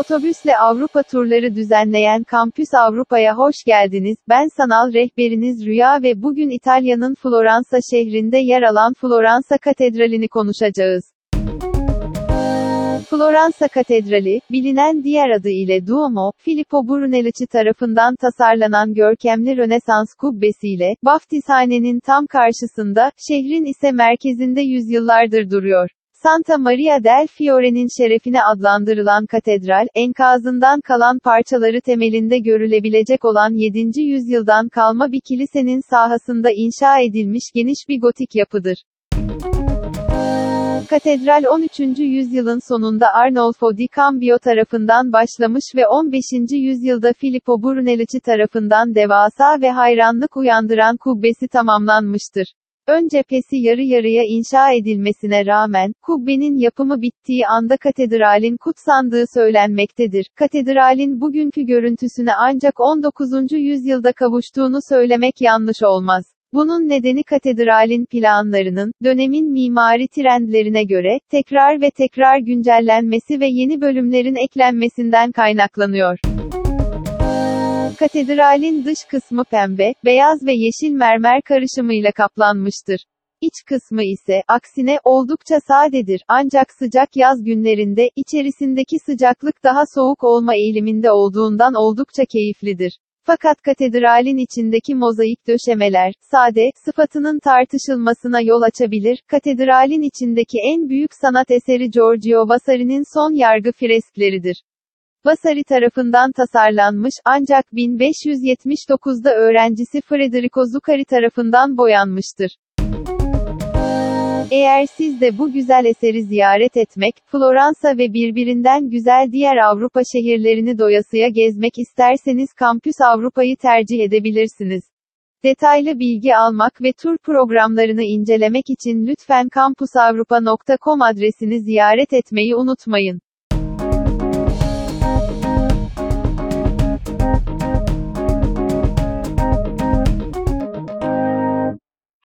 Otobüsle Avrupa turları düzenleyen Kampüs Avrupa'ya hoş geldiniz. Ben sanal rehberiniz Rüya ve bugün İtalya'nın Floransa şehrinde yer alan Floransa Katedrali'ni konuşacağız. Floransa Katedrali, bilinen diğer adı ile Duomo, Filippo Brunelleschi tarafından tasarlanan görkemli Rönesans kubbesiyle, Vaftizhanenin tam karşısında, şehrin ise merkezinde yüzyıllardır duruyor. Santa Maria del Fiore'nin şerefine adlandırılan katedral, enkazından kalan parçaları temelinde görülebilecek olan 7. yüzyıldan kalma bir kilisenin sahasında inşa edilmiş geniş bir gotik yapıdır. Katedral 13. yüzyılın sonunda Arnolfo di Cambio tarafından başlamış ve 15. yüzyılda Filippo Brunelleschi tarafından devasa ve hayranlık uyandıran kubbesi tamamlanmıştır. Ön cephesi yarı yarıya inşa edilmesine rağmen, kubbenin yapımı bittiği anda katedralin kutsandığı söylenmektedir. Katedralin bugünkü görüntüsüne ancak 19. yüzyılda kavuştuğunu söylemek yanlış olmaz. Bunun nedeni katedralin planlarının, dönemin mimari trendlerine göre, tekrar ve tekrar güncellenmesi ve yeni bölümlerin eklenmesinden kaynaklanıyor. Katedralin dış kısmı pembe, beyaz ve yeşil mermer karışımıyla kaplanmıştır. İç kısmı ise, aksine, oldukça sadedir, ancak sıcak yaz günlerinde, içerisindeki sıcaklık daha soğuk olma eğiliminde olduğundan oldukça keyiflidir. Fakat katedralin içindeki mozaik döşemeler, sade, sıfatının tartışılmasına yol açabilir. Katedralin içindeki en büyük sanat eseri Giorgio Vasari'nin son yargı freskleridir. Vasari tarafından tasarlanmış, ancak 1579'da öğrencisi Federico Zuccari tarafından boyanmıştır. Eğer siz de bu güzel eseri ziyaret etmek, Floransa ve birbirinden güzel diğer Avrupa şehirlerini doyasıya gezmek isterseniz Kampüs Avrupa'yı tercih edebilirsiniz. Detaylı bilgi almak ve tur programlarını incelemek için lütfen kampusavrupa.com adresini ziyaret etmeyi unutmayın.